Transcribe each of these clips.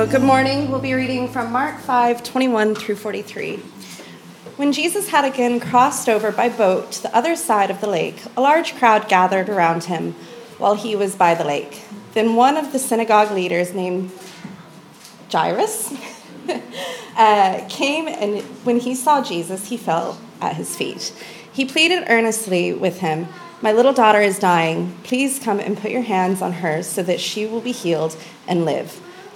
So, good morning. We'll be reading from Mark 5 21 through 43. When Jesus had again crossed over by boat to the other side of the lake, a large crowd gathered around him while he was by the lake. Then one of the synagogue leaders, named Jairus, uh, came and when he saw Jesus, he fell at his feet. He pleaded earnestly with him, My little daughter is dying. Please come and put your hands on her so that she will be healed and live.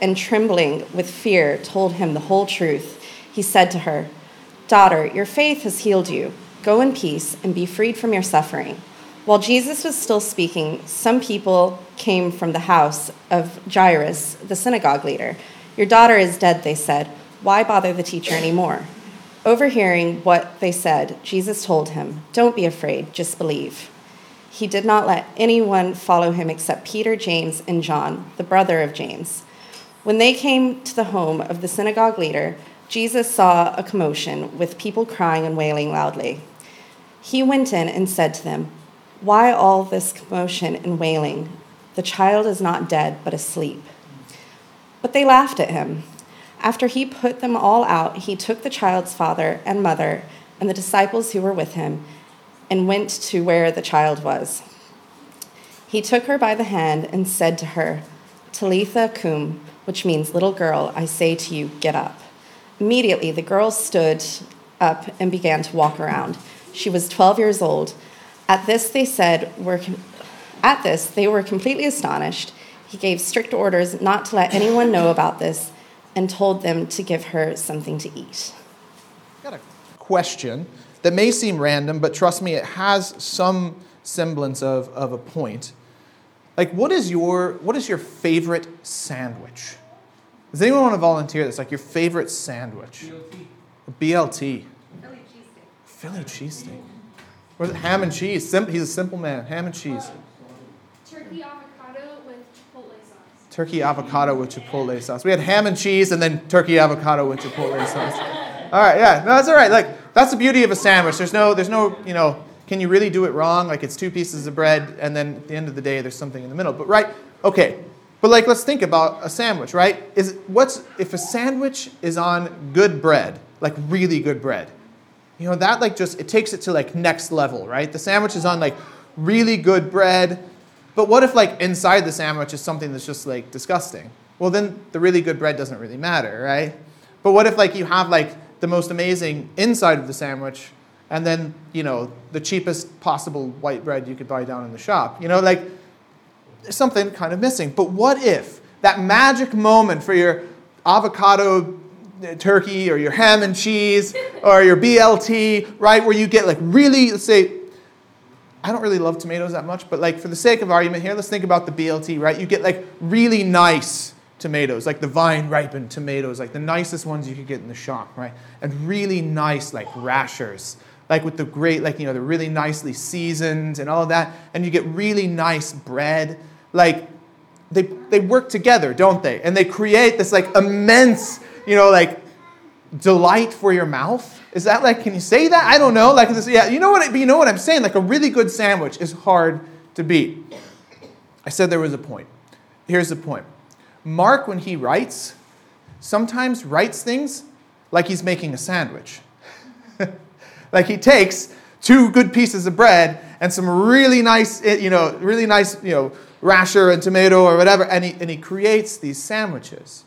and trembling with fear, told him the whole truth. He said to her, Daughter, your faith has healed you. Go in peace and be freed from your suffering. While Jesus was still speaking, some people came from the house of Jairus, the synagogue leader. Your daughter is dead, they said. Why bother the teacher anymore? Overhearing what they said, Jesus told him, Don't be afraid, just believe. He did not let anyone follow him except Peter, James, and John, the brother of James. When they came to the home of the synagogue leader, Jesus saw a commotion with people crying and wailing loudly. He went in and said to them, Why all this commotion and wailing? The child is not dead, but asleep. But they laughed at him. After he put them all out, he took the child's father and mother and the disciples who were with him and went to where the child was. He took her by the hand and said to her, Talitha cum, which means little girl, I say to you, get up. Immediately the girl stood up and began to walk around. She was 12 years old. At this they said, were at this they were completely astonished. He gave strict orders not to let anyone know about this and told them to give her something to eat. Got a question that may seem random, but trust me, it has some semblance of, of a point. Like, what is your what is your favorite sandwich? Does anyone want to volunteer this? Like your favorite sandwich? BLT. BLT. Philly cheesesteak. Philly cheesesteak. Or ham and cheese. Sim- he's a simple man. Ham and cheese. turkey avocado with chipotle sauce. turkey avocado with chipotle sauce. We had ham and cheese and then turkey avocado with chipotle sauce. All right, yeah, no, that's all right. Like that's the beauty of a sandwich. There's no, there's no, you know, can you really do it wrong? Like it's two pieces of bread and then at the end of the day there's something in the middle. But right, okay. But like let's think about a sandwich, right? Is what's if a sandwich is on good bread, like really good bread, you know that like just it takes it to like next level, right? The sandwich is on like really good bread but what if like inside the sandwich is something that's just like disgusting? Well, then the really good bread doesn't really matter, right? But what if like you have like the most amazing inside of the sandwich and then, you know, the cheapest possible white bread you could buy down in the shop? You know, like there's something kind of missing. But what if that magic moment for your avocado uh, turkey or your ham and cheese or your BLT, right, where you get like really, let's say, I don't really love tomatoes that much, but like for the sake of argument here, let's think about the BLT, right? You get like really nice tomatoes, like the vine ripened tomatoes, like the nicest ones you could get in the shop, right? And really nice like rashers, like with the great, like, you know, the really nicely seasoned and all of that. And you get really nice bread. Like they, they work together, don't they? And they create this like immense, you know, like delight for your mouth. Is that like, can you say that? I don't know. Like, this, yeah, you know what? You know what I'm saying. Like, a really good sandwich is hard to beat. I said there was a point. Here's the point. Mark, when he writes, sometimes writes things like he's making a sandwich. like he takes two good pieces of bread and some really nice, eh, you know, really nice, you know, rasher and tomato or whatever, and he, and he creates these sandwiches.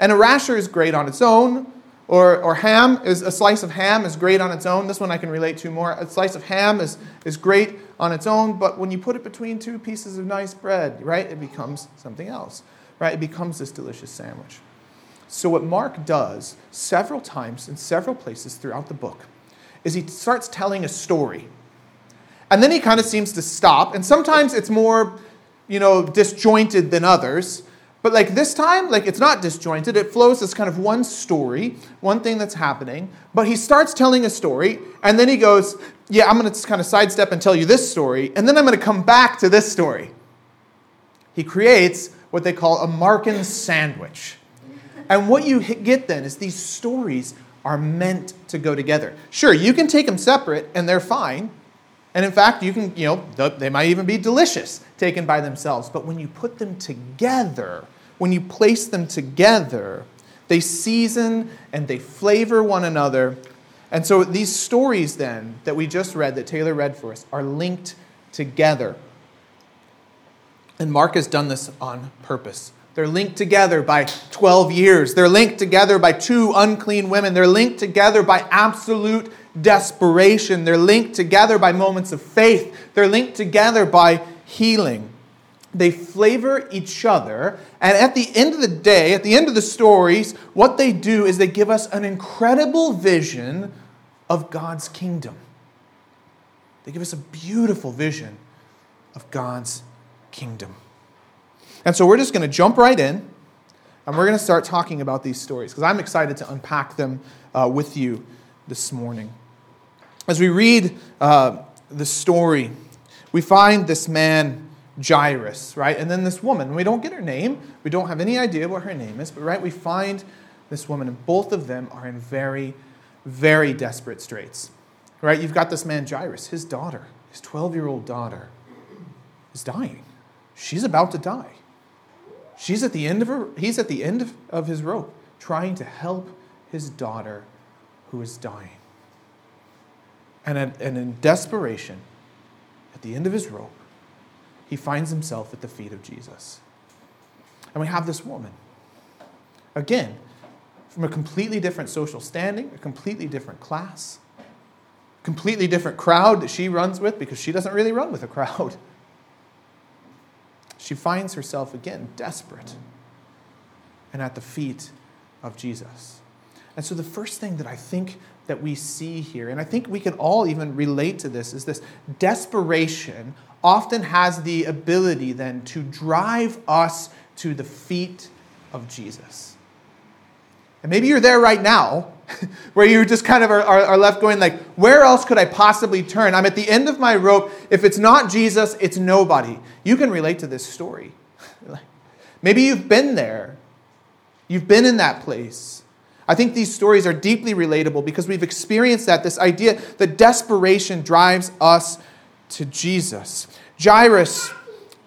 And a rasher is great on its own, Or, or ham is a slice of ham is great on its own. This one I can relate to more. A slice of ham is, is great on its own, but when you put it between two pieces of nice bread, right, it becomes something else, right? It becomes this delicious sandwich. So, what Mark does several times in several places throughout the book is he starts telling a story. And then he kind of seems to stop. And sometimes it's more, you know, disjointed than others. But like this time, like it's not disjointed. It flows as kind of one story, one thing that's happening. But he starts telling a story, and then he goes, Yeah, I'm going to kind of sidestep and tell you this story, and then I'm going to come back to this story. He creates what they call a Markan sandwich. And what you get then is these stories are meant to go together. Sure, you can take them separate and they're fine. And in fact, you can, you know, they might even be delicious taken by themselves. But when you put them together, when you place them together, they season and they flavor one another. And so these stories, then, that we just read, that Taylor read for us, are linked together. And Mark has done this on purpose. They're linked together by 12 years. They're linked together by two unclean women. They're linked together by absolute desperation. They're linked together by moments of faith. They're linked together by healing they flavor each other. And at the end of the day, at the end of the stories, what they do is they give us an incredible vision of God's kingdom. They give us a beautiful vision of God's kingdom. And so we're just going to jump right in and we're going to start talking about these stories because I'm excited to unpack them uh, with you this morning. As we read uh, the story, we find this man Jairus, right? And then this woman, we don't get her name, we don't have any idea what her name is, but right, we find this woman, and both of them are in very, very desperate straits, right? You've got this man Jairus, his daughter, his 12 year old daughter, is dying. She's about to die. She's at the end of her, he's at the end of, of his rope, trying to help his daughter who is dying. And, at, and in desperation, at the end of his rope, he finds himself at the feet of Jesus. And we have this woman. Again, from a completely different social standing, a completely different class, completely different crowd that she runs with because she doesn't really run with a crowd. She finds herself again desperate and at the feet of Jesus. And so the first thing that I think that we see here, and I think we can all even relate to this, is this desperation often has the ability then to drive us to the feet of Jesus. And maybe you're there right now, where you just kind of are, are, are, left going like, where else could I possibly turn? I'm at the end of my rope. If it's not Jesus, it's nobody. You can relate to this story. maybe you've been there. You've been in that place. I think these stories are deeply relatable because we've experienced that this idea that desperation drives us to Jesus. Jairus,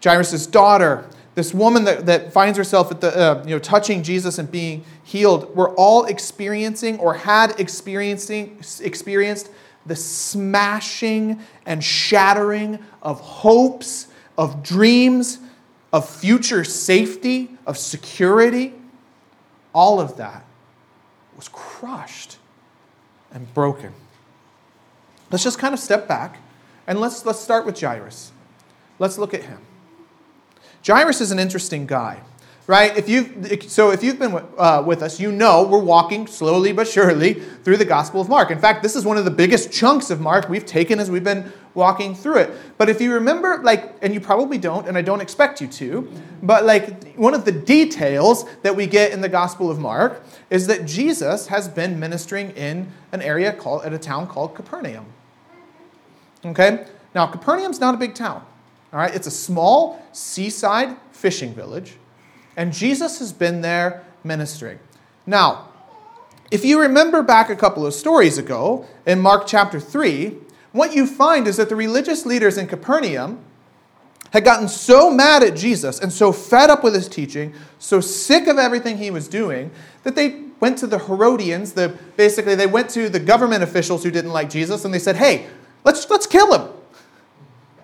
Jairus' daughter, this woman that, that finds herself at the, uh, you know, touching Jesus and being healed, we're all experiencing or had experiencing, experienced the smashing and shattering of hopes, of dreams, of future safety, of security. All of that was crushed and broken. Let's just kind of step back and let's, let's start with Jairus. Let's look at him. Jairus is an interesting guy, right? If you've, so if you've been uh, with us, you know we're walking slowly but surely through the Gospel of Mark. In fact, this is one of the biggest chunks of Mark we've taken as we've been walking through it. But if you remember, like, and you probably don't, and I don't expect you to, but like one of the details that we get in the Gospel of Mark is that Jesus has been ministering in an area called, at a town called Capernaum. Okay? Now, Capernaum's not a big town. All right? It's a small seaside fishing village, and Jesus has been there ministering. Now, if you remember back a couple of stories ago in Mark chapter 3, what you find is that the religious leaders in Capernaum had gotten so mad at Jesus and so fed up with his teaching, so sick of everything he was doing, that they went to the Herodians, the, basically they went to the government officials who didn't like Jesus, and they said, hey, let's, let's kill him.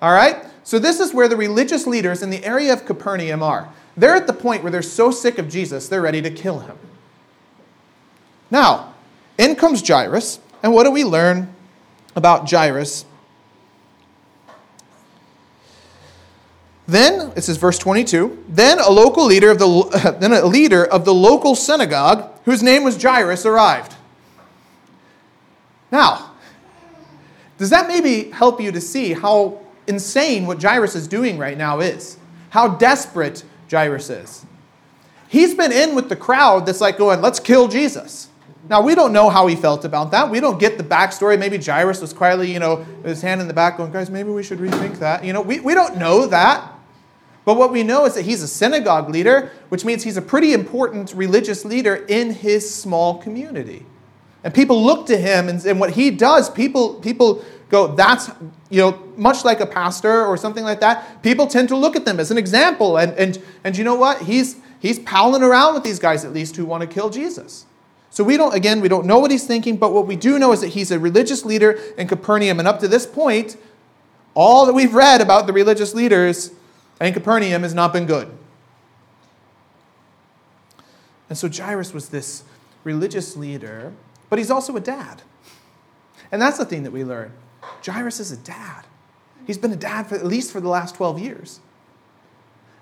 All right? So this is where the religious leaders in the area of Capernaum are. They're at the point where they're so sick of Jesus, they're ready to kill him. Now, in comes Jairus, and what do we learn about Jairus? Then, this is verse 22, then a local leader of the, then a leader of the local synagogue, whose name was Jairus, arrived. Now, does that maybe help you to see how insane what Jairus is doing right now is? How desperate Jairus is. He's been in with the crowd that's like going, let's kill Jesus. Now, we don't know how he felt about that. We don't get the backstory. Maybe Jairus was quietly, you know, his hand in the back going, guys, maybe we should rethink that. You know, we, we don't know that. But what we know is that he's a synagogue leader, which means he's a pretty important religious leader in his small community. And people look to him and, and what he does, people, people go, that's, you know, much like a pastor or something like that, people tend to look at them as an example. And, and, and you know what? He's, he's palling around with these guys at least who want to kill Jesus. So we don't, again, we don't know what he's thinking, but what we do know is that he's a religious leader in Capernaum. And up to this point, all that we've read about the religious leaders in Capernaum has not been good. And so Jairus was this religious leader, but he's also a dad. And that's the thing that we learn. Jairus is a dad. He's been a dad for at least for the last 12 years.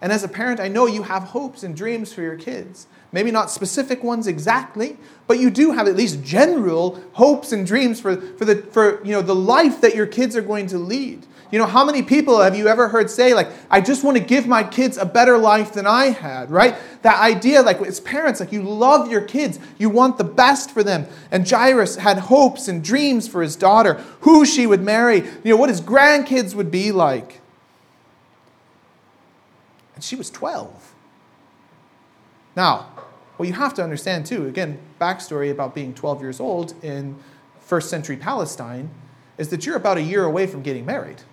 And as a parent, I know you have hopes and dreams for your kids. Maybe not specific ones exactly, but you do have at least general hopes and dreams for, for, the, for you know, the life that your kids are going to lead. You know, how many people have you ever heard say, like, I just want to give my kids a better life than I had, right? That idea, like, as parents, like, you love your kids, you want the best for them. And Jairus had hopes and dreams for his daughter, who she would marry, you know, what his grandkids would be like. And she was 12. Now, what you have to understand, too, again, backstory about being 12 years old in first century Palestine, is that you're about a year away from getting married.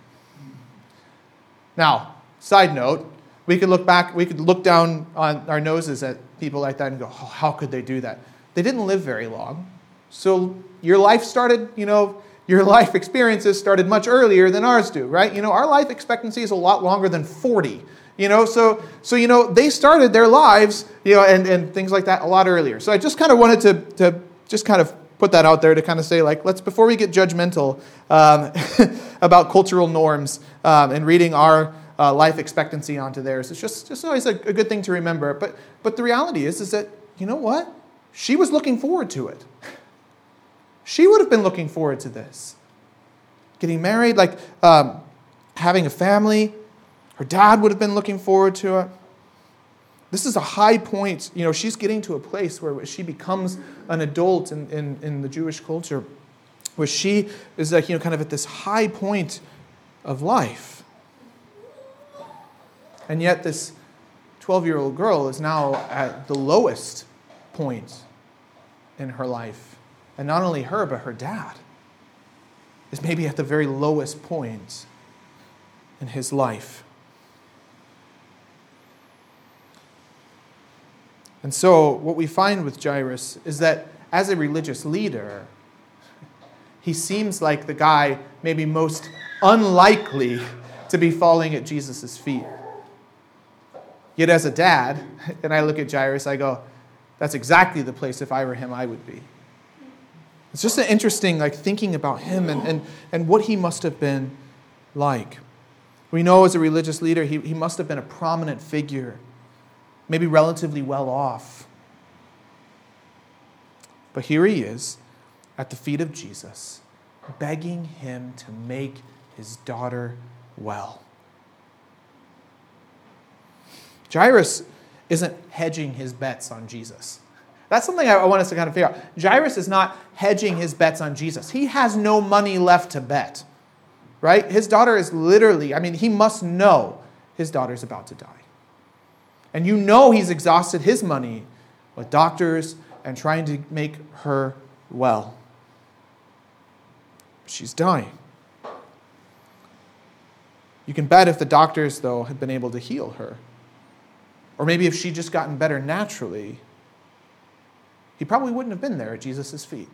Now, side note, we could look back, we could look down on our noses at people like that and go, oh, how could they do that? They didn't live very long. So your life started, you know, your life experiences started much earlier than ours do, right? You know, our life expectancy is a lot longer than 40. You know, so so you know, they started their lives, you know, and, and things like that a lot earlier. So I just kind of wanted to to just kind of put that out there to kind of say, like, let's, before we get judgmental um, about cultural norms um, and reading our uh, life expectancy onto theirs, it's just, just always a, a good thing to remember. But, but the reality is, is that, you know what? She was looking forward to it. She would have been looking forward to this. Getting married, like um, having a family. Her dad would have been looking forward to it. This is a high point. You know, she's getting to a place where she becomes an adult in, in, in the Jewish culture, where she is like, you know, kind of at this high point of life. And yet, this 12 year old girl is now at the lowest point in her life. And not only her, but her dad is maybe at the very lowest point in his life. And so, what we find with Jairus is that as a religious leader, he seems like the guy maybe most unlikely to be falling at Jesus' feet. Yet, as a dad, and I look at Jairus, I go, that's exactly the place if I were him, I would be. It's just an interesting, like, thinking about him and, and, and what he must have been like. We know as a religious leader, he, he must have been a prominent figure maybe relatively well off. But here he is at the feet of Jesus, begging him to make his daughter well. Jairus isn't hedging his bets on Jesus. That's something I want us to kind of figure out. Jairus is not hedging his bets on Jesus. He has no money left to bet, right? His daughter is literally, I mean, he must know his daughter's about to die. And you know he's exhausted his money with doctors and trying to make her well. She's dying. You can bet if the doctors, though, had been able to heal her, or maybe if she'd just gotten better naturally, he probably wouldn't have been there at Jesus' feet.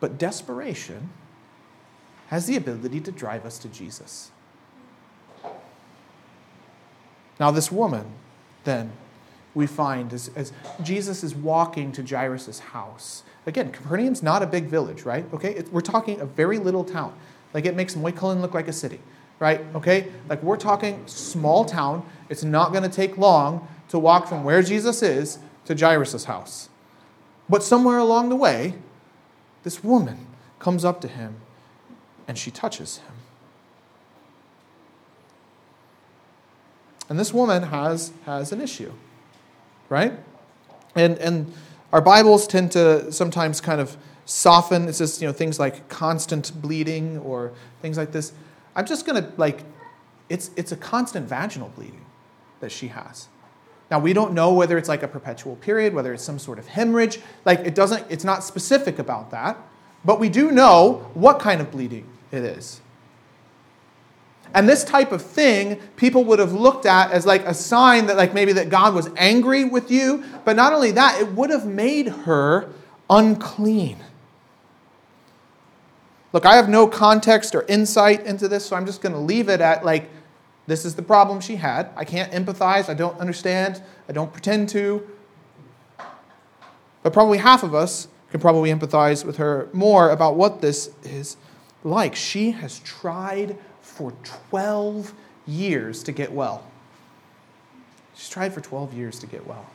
But desperation has the ability to drive us to Jesus. Now, this woman then we find as, as Jesus is walking to Jairus' house. Again, Capernaum's not a big village, right? Okay, it, we're talking a very little town. Like it makes Moycullen look like a city, right? Okay, like we're talking small town. It's not going to take long to walk from where Jesus is to Jairus' house. But somewhere along the way, this woman comes up to him and she touches him. And this woman has, has an issue, right? And, and our Bibles tend to sometimes kind of soften. It says, you know, things like constant bleeding or things like this. I'm just going to, like, it's, it's a constant vaginal bleeding that she has. Now, we don't know whether it's like a perpetual period, whether it's some sort of hemorrhage. Like, it doesn't, it's not specific about that. But we do know what kind of bleeding it is. And this type of thing, people would have looked at as like a sign that, like, maybe that God was angry with you. But not only that, it would have made her unclean. Look, I have no context or insight into this, so I'm just going to leave it at like, this is the problem she had. I can't empathize. I don't understand. I don't pretend to. But probably half of us can probably empathize with her more about what this is like. She has tried for 12 years to get well. She's tried for 12 years to get well.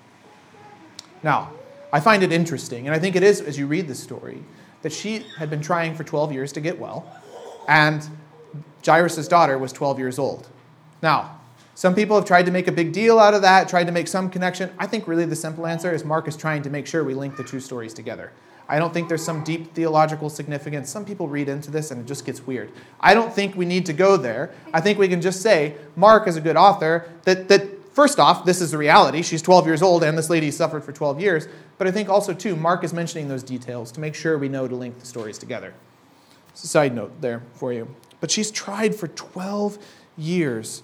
Now, I find it interesting, and I think it is as you read the story, that she had been trying for 12 years to get well, and Jairus' daughter was 12 years old. Now, some people have tried to make a big deal out of that, tried to make some connection. I think really the simple answer is Mark is trying to make sure we link the two stories together. I don't think there's some deep theological significance. Some people read into this and it just gets weird. I don't think we need to go there. I think we can just say Mark is a good author that, that first off, this is the reality. She's 12 years old and this lady suffered for 12 years. But I think also, too, Mark is mentioning those details to make sure we know to link the stories together. Side note there for you. But she's tried for 12 years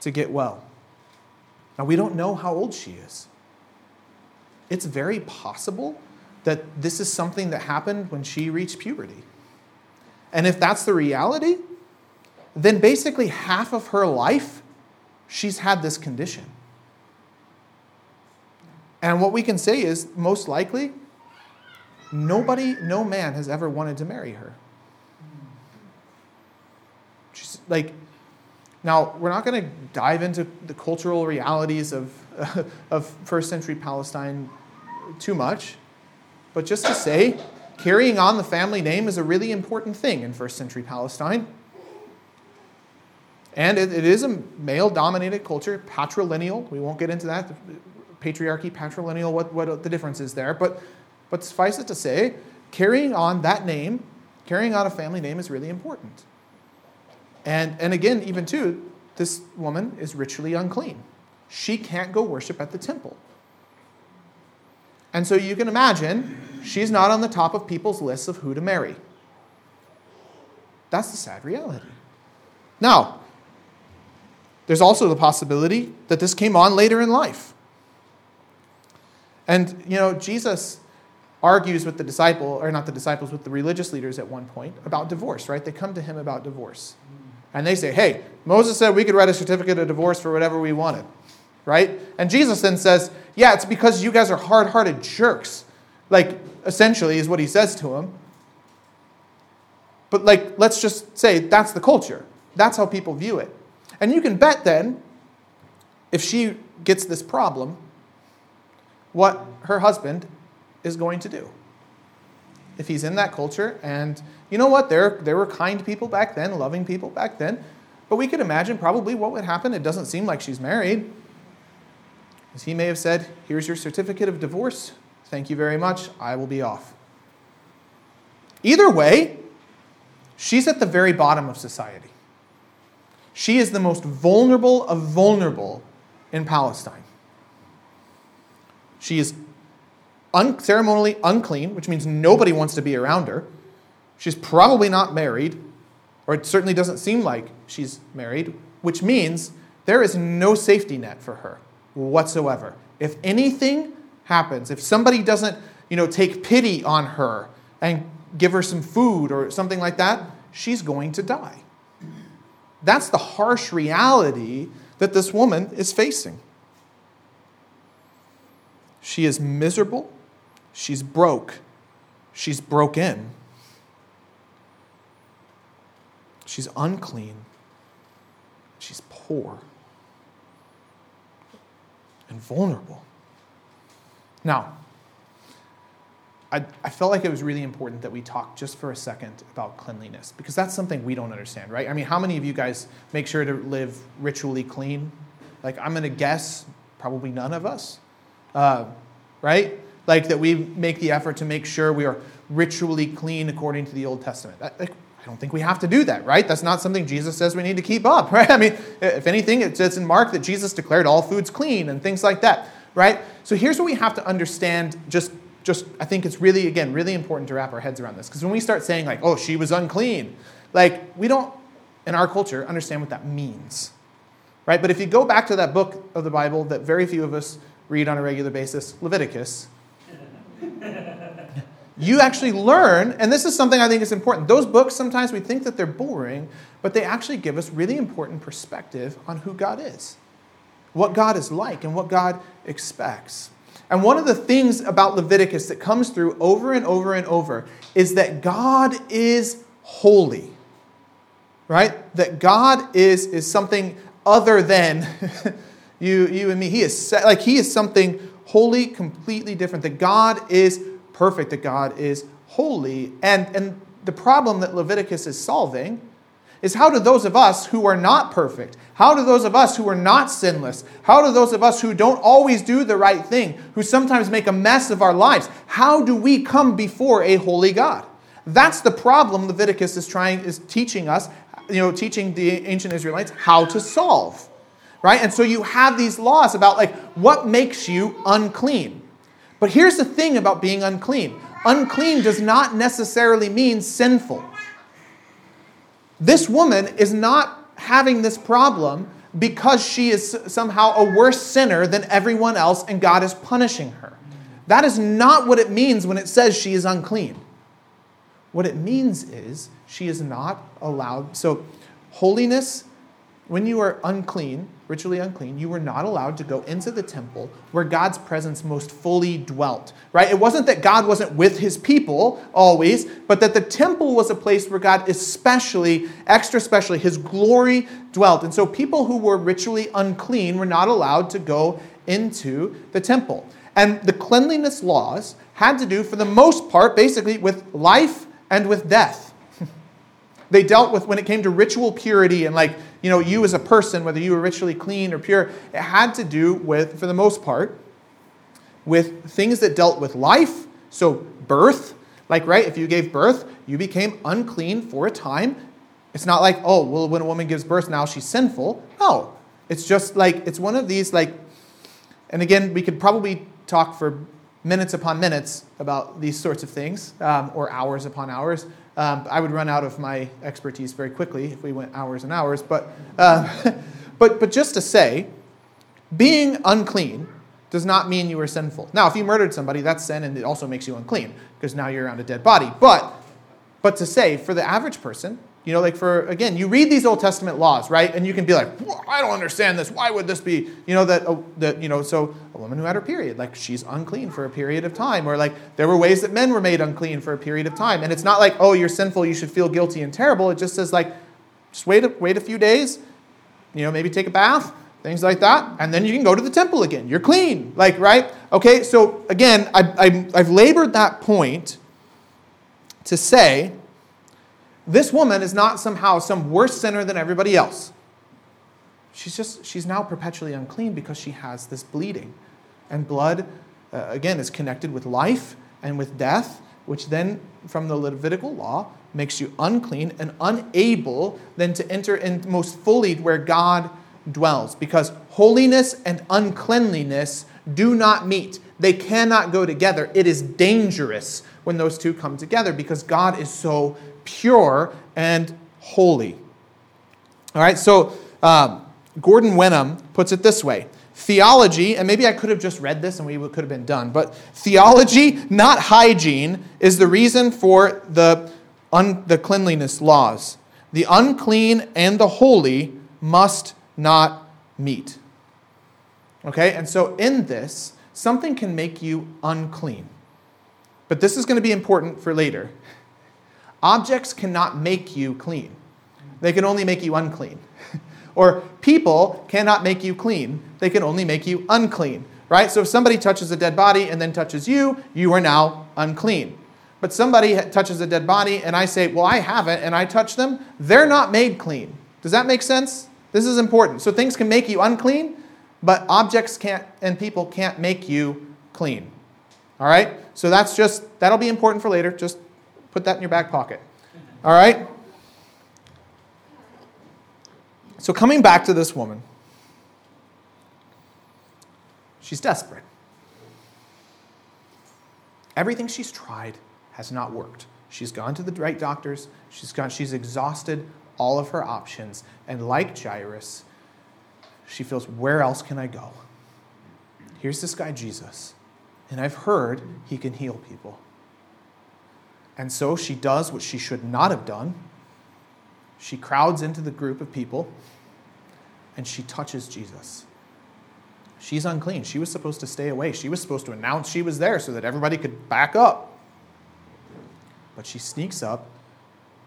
to get well. Now, we don't know how old she is. It's very possible that this is something that happened when she reached puberty. And if that's the reality, then basically half of her life, she's had this condition. And what we can say is, most likely, nobody, no man has ever wanted to marry her. She's like, now, we're not going to dive into the cultural realities of, of first century Palestine too much. But just to say, carrying on the family name is a really important thing in first century Palestine. And it, it is a male dominated culture, patrilineal. We won't get into that. Patriarchy, patrilineal, what, what the difference is there. But, but suffice it to say, carrying on that name, carrying on a family name is really important. And, and again, even too, this woman is ritually unclean. She can't go worship at the temple. And so you can imagine she's not on the top of people's lists of who to marry. That's the sad reality. Now, there's also the possibility that this came on later in life. And, you know, Jesus argues with the disciple, or not the disciples, with the religious leaders at one point about divorce, right? They come to him about divorce. And they say, hey, Moses said we could write a certificate of divorce for whatever we wanted right? And Jesus then says, Yeah, it's because you guys are hard hearted jerks. Like, essentially, is what he says to him. But, like, let's just say that's the culture. That's how people view it. And you can bet then, if she gets this problem, what her husband is going to do. If he's in that culture, and you know what, there, there were kind people back then, loving people back then, but we could imagine probably what would happen. It doesn't seem like she's married. As he may have said, Here's your certificate of divorce. Thank you very much. I will be off. Either way, she's at the very bottom of society. She is the most vulnerable of vulnerable in Palestine. She is unceremonially unclean, which means nobody wants to be around her. She's probably not married, or it certainly doesn't seem like she's married, which means there is no safety net for her whatsoever. If anything happens, if somebody doesn't, you know, take pity on her and give her some food or something like that, she's going to die. That's the harsh reality that this woman is facing. She is miserable. She's broke. She's broken. She's unclean. She's poor and vulnerable. Now, I, I felt like it was really important that we talk just for a second about cleanliness because that's something we don't understand, right? I mean, how many of you guys make sure to live ritually clean? Like, I'm going to guess probably none of us, uh, right? Like, that we make the effort to make sure we are ritually clean according to the Old Testament. Like, I don't think we have to do that, right? That's not something Jesus says we need to keep up, right? I mean, if anything, it says in Mark that Jesus declared all foods clean and things like that, right? So here's what we have to understand just just I think it's really again really important to wrap our heads around this because when we start saying like oh she was unclean like we don't in our culture understand what that means right but if you go back to that book of the Bible that very few of us read on a regular basis Leviticus you actually learn and this is something I think is important those books sometimes we think that they're boring but they actually give us really important perspective on who God is what God is like and what God expects and one of the things about Leviticus that comes through over and over and over is that God is holy. Right? That God is, is something other than you, you and me. He is like he is something wholly, completely different. That God is perfect, that God is holy. And, and the problem that Leviticus is solving is how do those of us who are not perfect, how do those of us who are not sinless, how do those of us who don't always do the right thing, who sometimes make a mess of our lives, how do we come before a holy God? That's the problem Leviticus is trying is teaching us, you know, teaching the ancient Israelites how to solve. Right? And so you have these laws about like what makes you unclean. But here's the thing about being unclean. Unclean does not necessarily mean sinful. This woman is not having this problem because she is somehow a worse sinner than everyone else and God is punishing her. That is not what it means when it says she is unclean. What it means is she is not allowed. So, holiness, when you are unclean, ritually unclean, you were not allowed to go into the temple where God's presence most fully dwelt, right? It wasn't that God wasn't with his people always, but that the temple was a place where God especially, extra specially, his glory dwelt. And so people who were ritually unclean were not allowed to go into the temple. And the cleanliness laws had to do, for the most part, basically with life and with death. they dealt with when it came to ritual purity and like you know, you as a person, whether you were ritually clean or pure, it had to do with, for the most part, with things that dealt with life. So, birth, like, right, if you gave birth, you became unclean for a time. It's not like, oh, well, when a woman gives birth, now she's sinful. No. It's just like, it's one of these, like, and again, we could probably talk for minutes upon minutes about these sorts of things, um, or hours upon hours. Um, I would run out of my expertise very quickly if we went hours and hours. But, uh, but, but just to say, being unclean does not mean you are sinful. Now, if you murdered somebody, that's sin, and it also makes you unclean because now you're around a dead body. But, but to say, for the average person, you know, like for, again, you read these Old Testament laws, right? And you can be like, I don't understand this. Why would this be, you know, that, uh, that, you know, so a woman who had her period, like she's unclean for a period of time. Or like there were ways that men were made unclean for a period of time. And it's not like, oh, you're sinful, you should feel guilty and terrible. It just says like, just wait a, wait a few days, you know, maybe take a bath, things like that. And then you can go to the temple again. You're clean. Like, right? Okay, so again, I, I, I've labored that point to say, this woman is not somehow some worse sinner than everybody else. She's just, she's now perpetually unclean because she has this bleeding. And blood, uh, again, is connected with life and with death, which then, from the Levitical law, makes you unclean and unable then to enter in most fully where God dwells. Because holiness and uncleanliness do not meet, they cannot go together. It is dangerous when those two come together because God is so pure and holy. All right, so um, Gordon Wenham puts it this way Theology, and maybe I could have just read this and we could have been done, but theology, not hygiene, is the reason for the, un, the cleanliness laws. The unclean and the holy must not meet. Okay, and so in this, something can make you unclean. But this is going to be important for later. Objects cannot make you clean, they can only make you unclean. or people cannot make you clean, they can only make you unclean. Right? So if somebody touches a dead body and then touches you, you are now unclean. But somebody touches a dead body and I say, Well, I haven't, and I touch them, they're not made clean. Does that make sense? This is important. So things can make you unclean, but objects can't and people can't make you clean. All right? So that's just, that'll be important for later. Just put that in your back pocket. All right? So coming back to this woman, she's desperate. Everything she's tried has not worked. She's gone to the right doctors, she's, gone, she's exhausted all of her options, and like Jairus, she feels, where else can I go? Here's this guy, Jesus, and I've heard he can heal people. And so she does what she should not have done. She crowds into the group of people and she touches Jesus. She's unclean. She was supposed to stay away. She was supposed to announce she was there so that everybody could back up. But she sneaks up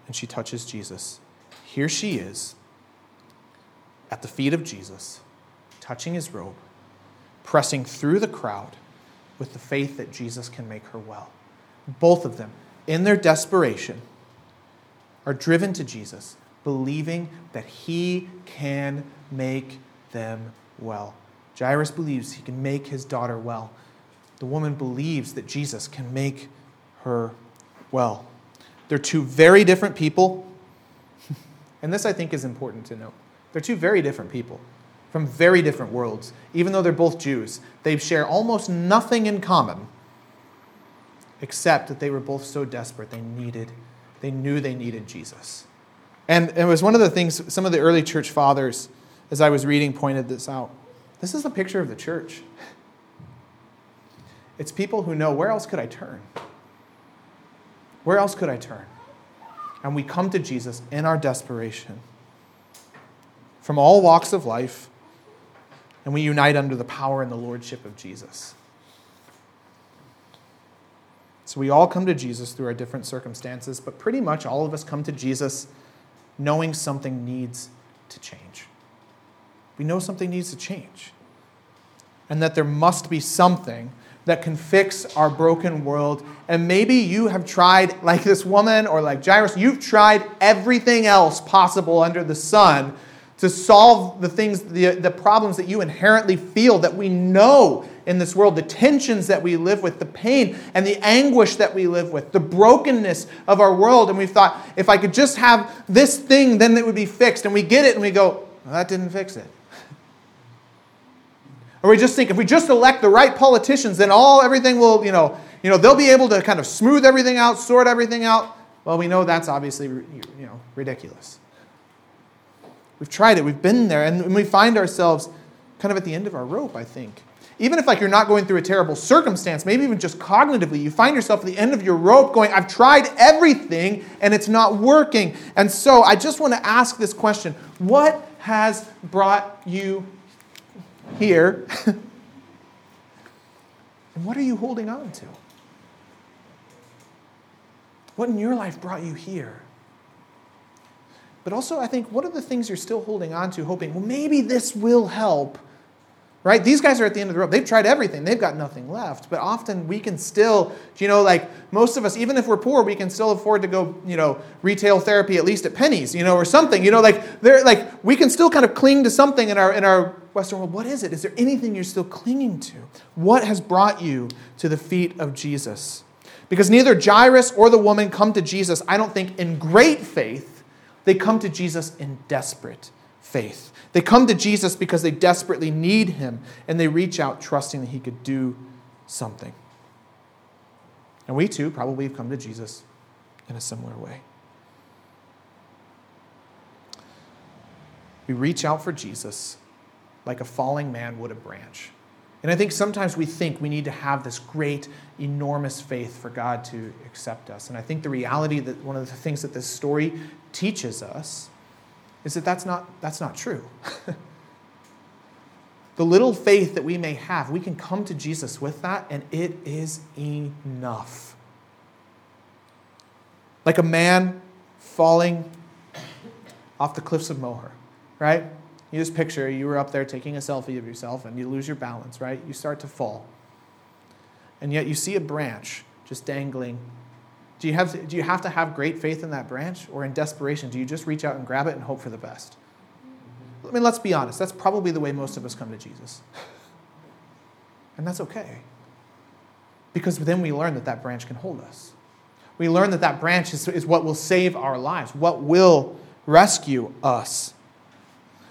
and she touches Jesus. Here she is at the feet of Jesus, touching his robe, pressing through the crowd with the faith that Jesus can make her well. Both of them, in their desperation, are driven to Jesus, believing that he can make them well. Jairus believes he can make his daughter well. The woman believes that Jesus can make her well. They're two very different people. And this, I think, is important to note. They're two very different people from very different worlds. Even though they're both Jews, they share almost nothing in common except that they were both so desperate they needed, they knew they needed Jesus. And it was one of the things some of the early church fathers, as I was reading, pointed this out. This is a picture of the church. It's people who know where else could I turn? Where else could I turn? And we come to Jesus in our desperation from all walks of life, and we unite under the power and the lordship of Jesus. So we all come to Jesus through our different circumstances, but pretty much all of us come to Jesus knowing something needs to change. We know something needs to change, and that there must be something that can fix our broken world. And maybe you have tried, like this woman or like Jairus, you've tried everything else possible under the sun to solve the things, the, the problems that you inherently feel that we know in this world, the tensions that we live with, the pain and the anguish that we live with, the brokenness of our world. And we've thought, if I could just have this thing, then it would be fixed. And we get it and we go, well, that didn't fix it. Or we just think, if we just elect the right politicians, then all everything will, you know, you know, they'll be able to kind of smooth everything out, sort everything out. Well, we know that's obviously, you know, ridiculous. We've tried it, we've been there, and we find ourselves kind of at the end of our rope, I think. Even if like you're not going through a terrible circumstance, maybe even just cognitively, you find yourself at the end of your rope going, I've tried everything and it's not working. And so I just want to ask this question. What has brought you here? and what are you holding on to? What in your life brought you here? But also, I think, what are the things you're still holding on to, hoping, well, maybe this will help? Right? These guys are at the end of the rope. They've tried everything. They've got nothing left. But often we can still, you know, like most of us, even if we're poor, we can still afford to go, you know, retail therapy at least at Penneys, you know, or something. You know, like they're like we can still kind of cling to something in our in our Western world. What is it? Is there anything you're still clinging to? What has brought you to the feet of Jesus? Because neither Jairus or the woman come to Jesus, I don't think, in great faith they come to Jesus in desperate faith. They come to Jesus because they desperately need him, and they reach out trusting that he could do something. And we too probably have come to Jesus in a similar way. We reach out for Jesus like a falling man would a branch. And I think sometimes we think we need to have this great, enormous faith for God to accept us. And I think the reality that one of the things that this story teaches us is that that's not, that's not true. the little faith that we may have, we can come to Jesus with that, and it is enough. Like a man falling off the cliffs of Moher, right? You just picture you were up there taking a selfie of yourself and you lose your balance, right? You start to fall. And yet you see a branch just dangling. Do you, have to, do you have to have great faith in that branch? Or in desperation, do you just reach out and grab it and hope for the best? I mean, let's be honest. That's probably the way most of us come to Jesus. And that's okay. Because then we learn that that branch can hold us. We learn that that branch is, is what will save our lives, what will rescue us.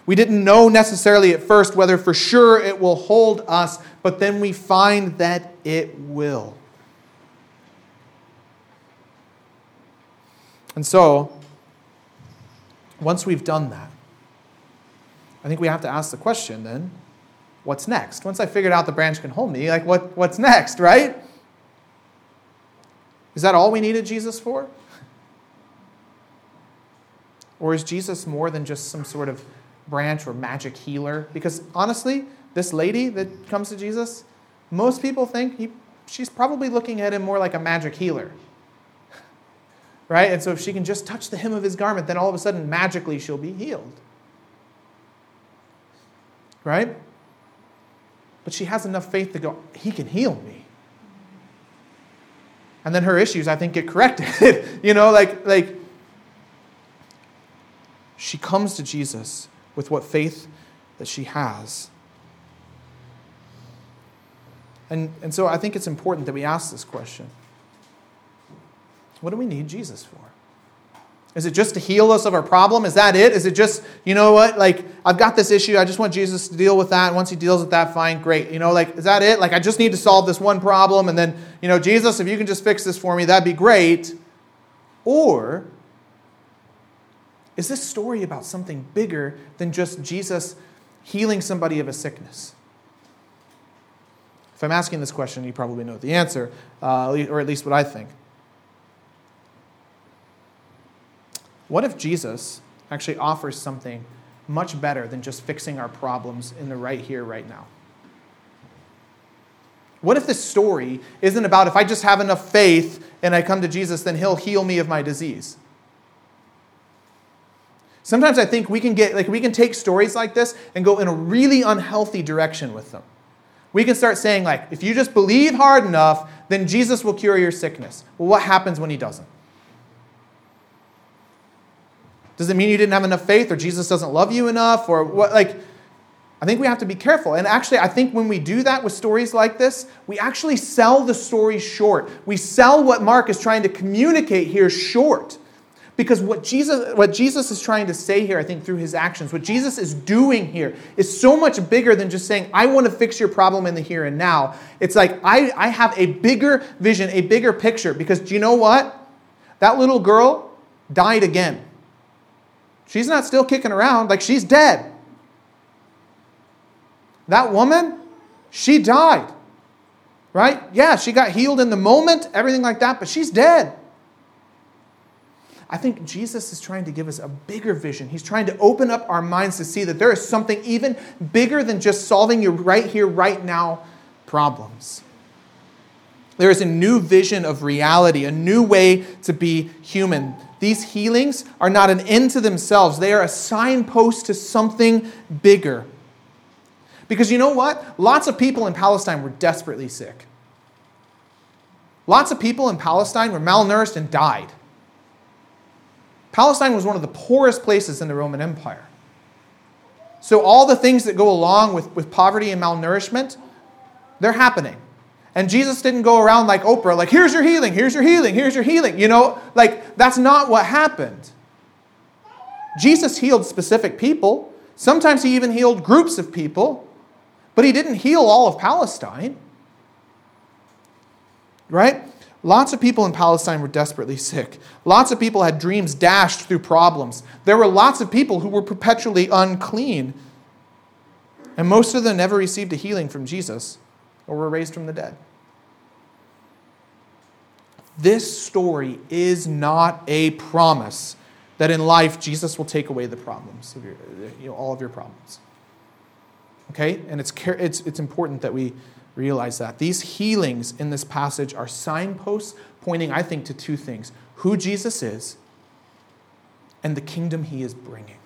We didn't know necessarily at first whether for sure it will hold us, but then we find that it will. And so, once we've done that, I think we have to ask the question then what's next? Once I figured out the branch can hold me, like what, what's next, right? Is that all we needed Jesus for? Or is Jesus more than just some sort of branch or magic healer? Because honestly, this lady that comes to Jesus, most people think he, she's probably looking at him more like a magic healer. Right? And so if she can just touch the hem of his garment, then all of a sudden magically she'll be healed. Right? But she has enough faith to go, he can heal me. And then her issues, I think, get corrected. you know, like, like she comes to Jesus with what faith that she has. And, and so I think it's important that we ask this question What do we need Jesus for? Is it just to heal us of our problem? Is that it? Is it just, you know what, like, I've got this issue, I just want Jesus to deal with that. And once he deals with that, fine, great. You know, like, is that it? Like, I just need to solve this one problem, and then, you know, Jesus, if you can just fix this for me, that'd be great. Or is this story about something bigger than just Jesus healing somebody of a sickness? If I'm asking this question, you probably know the answer, uh, or at least what I think. What if Jesus actually offers something much better than just fixing our problems in the right here, right now? What if this story isn't about if I just have enough faith and I come to Jesus, then he'll heal me of my disease? Sometimes I think we can get like we can take stories like this and go in a really unhealthy direction with them. We can start saying like if you just believe hard enough, then Jesus will cure your sickness. Well, what happens when he doesn't? Does it mean you didn't have enough faith or Jesus doesn't love you enough or what like I think we have to be careful. And actually, I think when we do that with stories like this, we actually sell the story short. We sell what Mark is trying to communicate here short. Because what Jesus, what Jesus is trying to say here, I think, through his actions, what Jesus is doing here is so much bigger than just saying, I want to fix your problem in the here and now. It's like, I, I have a bigger vision, a bigger picture. Because do you know what? That little girl died again. She's not still kicking around, like, she's dead. That woman, she died. Right? Yeah, she got healed in the moment, everything like that, but she's dead. I think Jesus is trying to give us a bigger vision. He's trying to open up our minds to see that there is something even bigger than just solving your right here, right now problems. There is a new vision of reality, a new way to be human. These healings are not an end to themselves, they are a signpost to something bigger. Because you know what? Lots of people in Palestine were desperately sick. Lots of people in Palestine were malnourished and died. Palestine was one of the poorest places in the Roman Empire. So, all the things that go along with, with poverty and malnourishment, they're happening. And Jesus didn't go around like Oprah, like, here's your healing, here's your healing, here's your healing. You know, like, that's not what happened. Jesus healed specific people. Sometimes he even healed groups of people, but he didn't heal all of Palestine. Right? Lots of people in Palestine were desperately sick. Lots of people had dreams dashed through problems. There were lots of people who were perpetually unclean. And most of them never received a healing from Jesus or were raised from the dead. This story is not a promise that in life Jesus will take away the problems of your, you know, all of your problems. Okay? And it's, it's, it's important that we realize that. These healings in this passage are signposts pointing, I think, to two things who Jesus is and the kingdom he is bringing.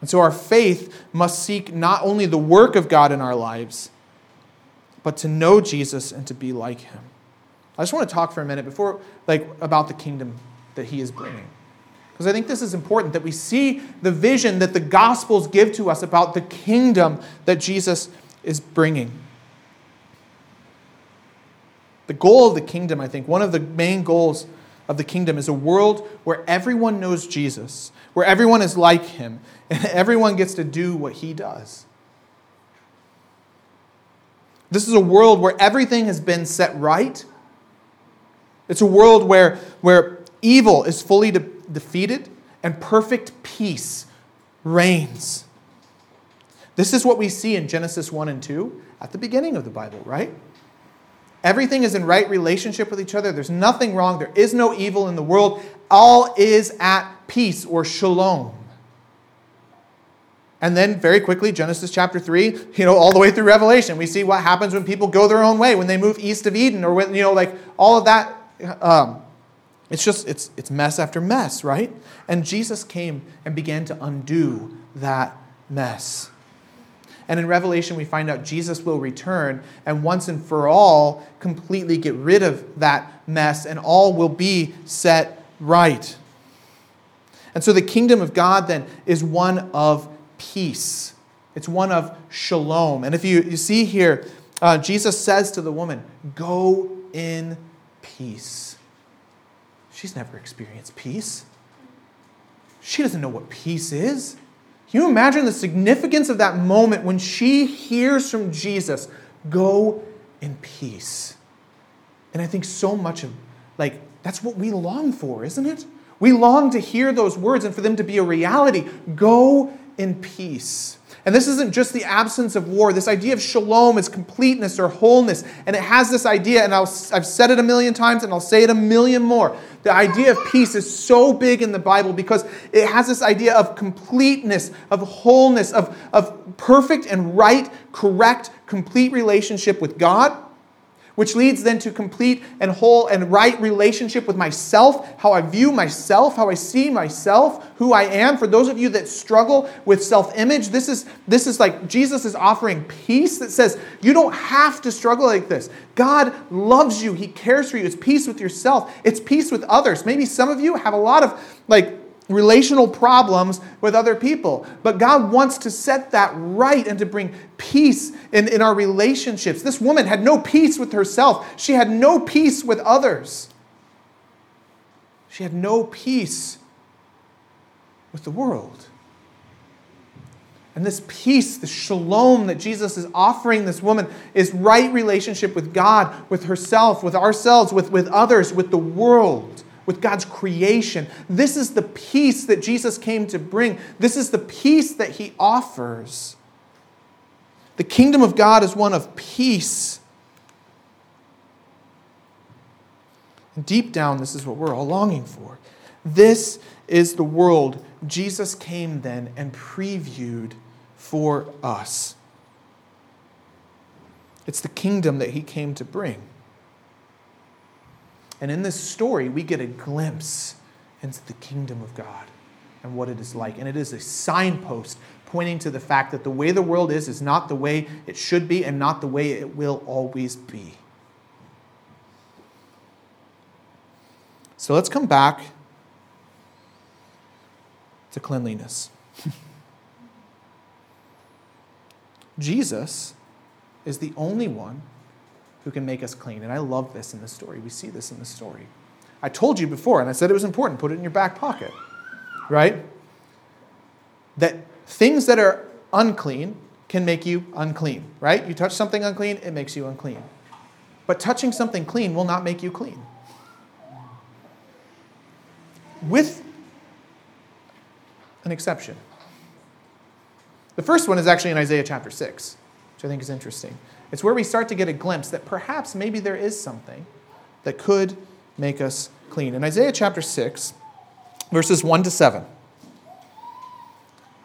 And so our faith must seek not only the work of God in our lives, but to know Jesus and to be like him. I just want to talk for a minute before like about the kingdom that he is bringing. Because I think this is important that we see the vision that the gospels give to us about the kingdom that Jesus is bringing. The goal of the kingdom, I think, one of the main goals of the kingdom is a world where everyone knows Jesus, where everyone is like him, and everyone gets to do what he does. This is a world where everything has been set right. It's a world where, where evil is fully de- defeated and perfect peace reigns. This is what we see in Genesis 1 and 2 at the beginning of the Bible, right? Everything is in right relationship with each other. There's nothing wrong. There is no evil in the world. All is at peace or shalom. And then very quickly, Genesis chapter 3, you know, all the way through Revelation, we see what happens when people go their own way, when they move east of Eden, or when, you know, like all of that. Um, it's just, it's, it's mess after mess, right? And Jesus came and began to undo that mess. And in Revelation, we find out Jesus will return and once and for all completely get rid of that mess, and all will be set right. And so the kingdom of God then is one of peace, it's one of shalom. And if you, you see here, uh, Jesus says to the woman, Go in peace. She's never experienced peace. She doesn't know what peace is. Can you imagine the significance of that moment when she hears from Jesus, go in peace? And I think so much of, like, that's what we long for, isn't it? We long to hear those words and for them to be a reality. Go in peace. And this isn't just the absence of war. This idea of shalom is completeness or wholeness. And it has this idea, and i have said it a million times and I'll say it a million more. The idea of peace is so big in the Bible because it has this idea of completeness, of wholeness, of, of perfect and right, correct, complete relationship with God which leads then to complete and whole and right relationship with myself, how I view myself, how I see myself, who I am. For those of you that struggle with self-image, this is this is like Jesus is offering peace that says you don't have to struggle like this. God loves you. He cares for you. It's peace with yourself. It's peace with others. Maybe some of you have a lot of like relational problems with other people. But God wants to set that right and to bring peace in, in our relationships. This woman had no peace with herself, she had no peace with others. She had no peace with the world. And this peace, the shalom that Jesus is offering this woman, is right relationship with God, with herself, with ourselves, with, with others, with the world with God's creation. This is the peace that Jesus came to bring. This is the peace that he offers. The kingdom of God is one of peace. Deep down, this is what we're all longing for. This is the world Jesus came then and previewed for us. It's the kingdom that he came to bring. And in this story, we get a glimpse into the kingdom of God and what it is like. And it is a signpost pointing to the fact that the way the world is is not the way it should be and not the way it will always be. So let's come back to cleanliness. Jesus is the only one who can make us clean. And I love this in the story. We see this in the story. I told you before, and I said it was important, put it in your back pocket, right? That things that are unclean can make you unclean, right? You touch something unclean, it makes you unclean. But touching something clean will not make you clean. With an exception. The first one is actually in Isaiah chapter 6, which I think is interesting. It's where we start to get a glimpse that perhaps maybe there is something that could make us clean. In Isaiah chapter 6, verses 1 to 7,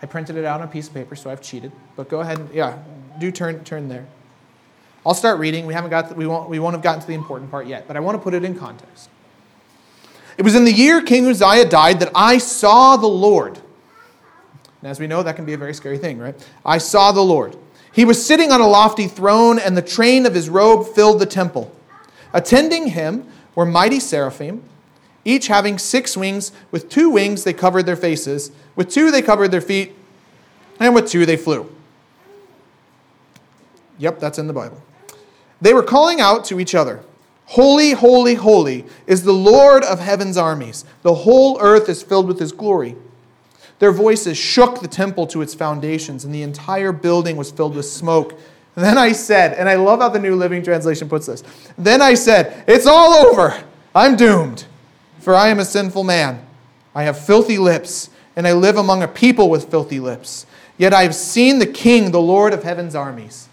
I printed it out on a piece of paper, so I've cheated. But go ahead and, yeah, do turn, turn there. I'll start reading. We, haven't got the, we, won't, we won't have gotten to the important part yet, but I want to put it in context. It was in the year King Uzziah died that I saw the Lord. And as we know, that can be a very scary thing, right? I saw the Lord. He was sitting on a lofty throne, and the train of his robe filled the temple. Attending him were mighty seraphim, each having six wings. With two wings they covered their faces, with two they covered their feet, and with two they flew. Yep, that's in the Bible. They were calling out to each other Holy, holy, holy is the Lord of heaven's armies. The whole earth is filled with his glory. Their voices shook the temple to its foundations, and the entire building was filled with smoke. And then I said, and I love how the New Living Translation puts this. Then I said, It's all over. I'm doomed, for I am a sinful man. I have filthy lips, and I live among a people with filthy lips. Yet I have seen the King, the Lord of heaven's armies.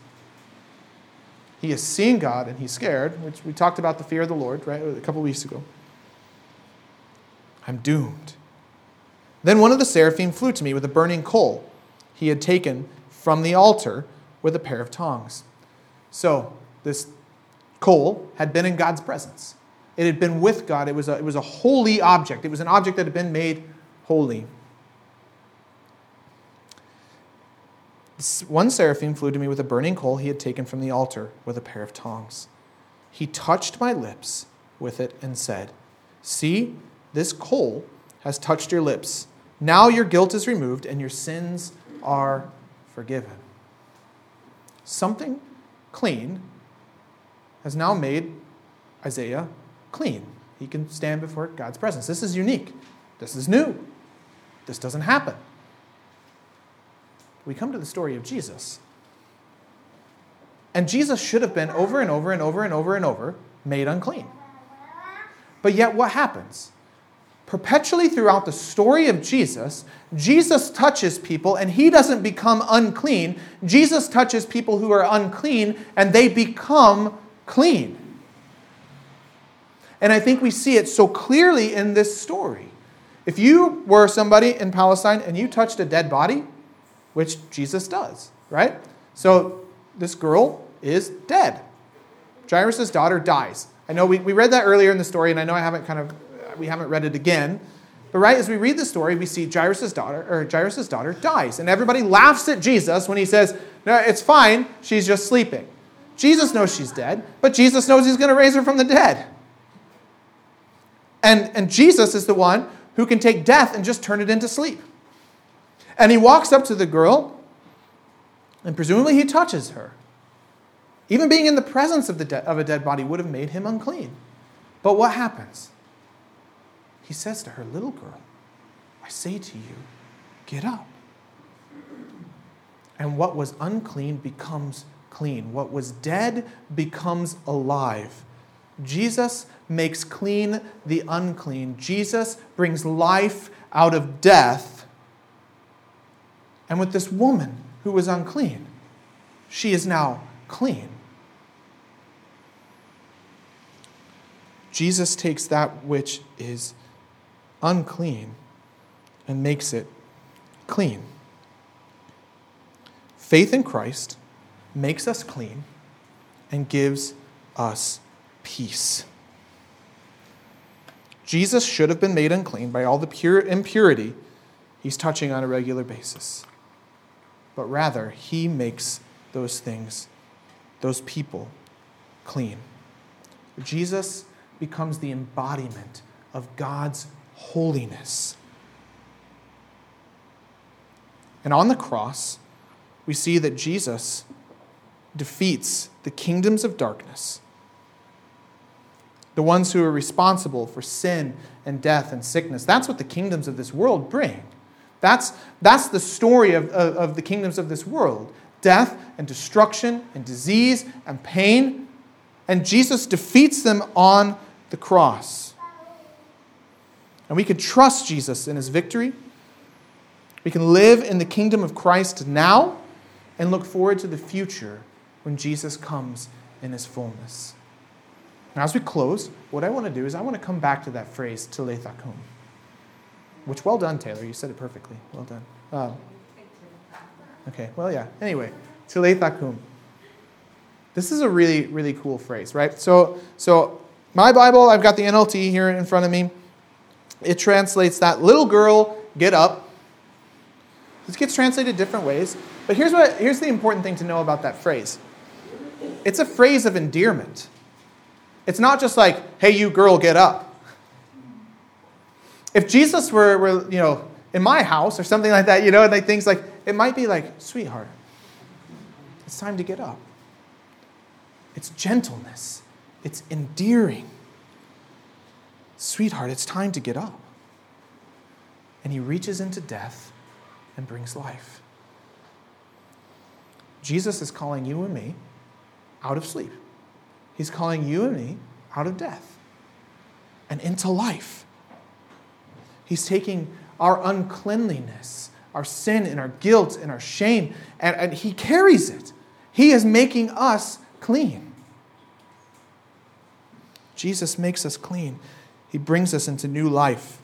He has seen God and he's scared, which we talked about the fear of the Lord, right, a couple weeks ago. I'm doomed. Then one of the seraphim flew to me with a burning coal he had taken from the altar with a pair of tongs. So, this coal had been in God's presence. It had been with God. It was a, it was a holy object. It was an object that had been made holy. One seraphim flew to me with a burning coal he had taken from the altar with a pair of tongs. He touched my lips with it and said, See, this coal has touched your lips. Now your guilt is removed and your sins are forgiven. Something clean has now made Isaiah clean. He can stand before God's presence. This is unique. This is new. This doesn't happen we come to the story of Jesus. And Jesus should have been over and over and over and over and over made unclean. But yet, what happens? Perpetually throughout the story of Jesus, Jesus touches people and he doesn't become unclean. Jesus touches people who are unclean and they become clean. And I think we see it so clearly in this story. If you were somebody in Palestine and you touched a dead body, which Jesus does, right? So this girl is dead. Jairus' daughter dies. I know we, we read that earlier in the story, and I know I haven't kind of we haven't read it again. But right as we read the story, we see Jairus' daughter or Jairus' daughter dies, and everybody laughs at Jesus when he says, "No, it's fine. She's just sleeping." Jesus knows she's dead, but Jesus knows he's going to raise her from the dead. And, and Jesus is the one who can take death and just turn it into sleep. And he walks up to the girl, and presumably he touches her. Even being in the presence of, the de- of a dead body would have made him unclean. But what happens? He says to her, Little girl, I say to you, get up. And what was unclean becomes clean. What was dead becomes alive. Jesus makes clean the unclean. Jesus brings life out of death and with this woman who was unclean, she is now clean. Jesus takes that which is unclean and makes it clean. Faith in Christ makes us clean and gives us peace. Jesus should have been made unclean by all the pure impurity he's touching on a regular basis but rather he makes those things, those people, clean. Jesus becomes the embodiment of God's holiness. And on the cross, we see that Jesus defeats the kingdoms of darkness, the ones who are responsible for sin and death and sickness. That's what the kingdoms of this world bring. That's, that's the story of, of, of the kingdoms of this world death and destruction and disease and pain. And Jesus defeats them on the cross. And we can trust Jesus in his victory. We can live in the kingdom of Christ now and look forward to the future when Jesus comes in his fullness. Now, as we close, what I want to do is I want to come back to that phrase, Talitha Kum. Which, well done, Taylor. You said it perfectly. Well done. Um, Okay, well, yeah. Anyway, Tilethakum. This is a really, really cool phrase, right? So, so my Bible, I've got the NLT here in front of me. It translates that little girl, get up. This gets translated different ways. But here's, what, here's the important thing to know about that phrase it's a phrase of endearment. It's not just like, hey, you girl, get up. If Jesus were, were you know, in my house or something like that, you know, and like things like, it might be like, sweetheart, it's time to get up. It's gentleness, it's endearing. Sweetheart, it's time to get up. And he reaches into death and brings life. Jesus is calling you and me out of sleep. He's calling you and me out of death and into life. He's taking our uncleanliness, our sin and our guilt and our shame, and, and He carries it. He is making us clean. Jesus makes us clean. He brings us into new life.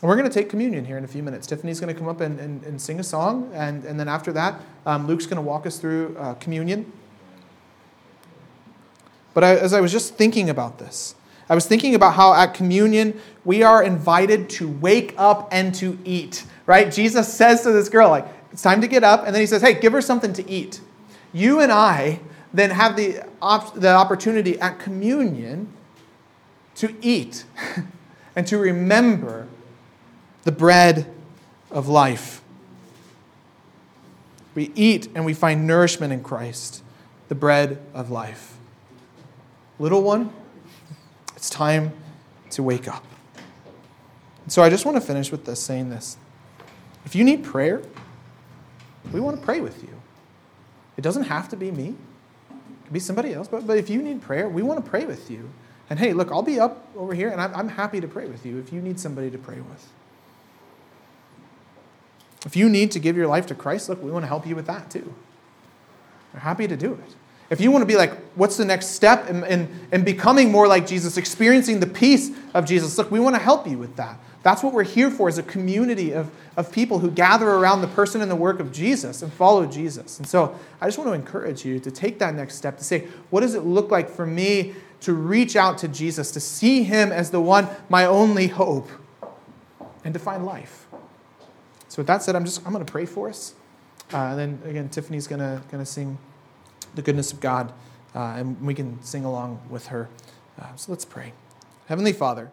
And we're going to take communion here in a few minutes. Tiffany's going to come up and, and, and sing a song, and, and then after that, um, Luke's going to walk us through uh, communion. But I, as I was just thinking about this, I was thinking about how at communion we are invited to wake up and to eat, right? Jesus says to this girl, like, it's time to get up. And then he says, hey, give her something to eat. You and I then have the, op- the opportunity at communion to eat and to remember the bread of life. We eat and we find nourishment in Christ, the bread of life. Little one, it's time to wake up. So I just want to finish with this saying this. If you need prayer, we want to pray with you. It doesn't have to be me. It could be somebody else, but, but if you need prayer, we want to pray with you. And hey, look, I'll be up over here and I'm, I'm happy to pray with you if you need somebody to pray with. If you need to give your life to Christ, look, we want to help you with that too. We're happy to do it. If you want to be like, what's the next step in, in, in becoming more like Jesus, experiencing the peace of Jesus, look, we want to help you with that. That's what we're here for as a community of, of people who gather around the person and the work of Jesus and follow Jesus. And so I just want to encourage you to take that next step to say, what does it look like for me to reach out to Jesus, to see him as the one, my only hope, and to find life? So with that said, I'm just I'm going to pray for us. Uh, and then again, Tiffany's going to going to sing the goodness of God, uh, and we can sing along with her. Uh, so let's pray. Heavenly Father.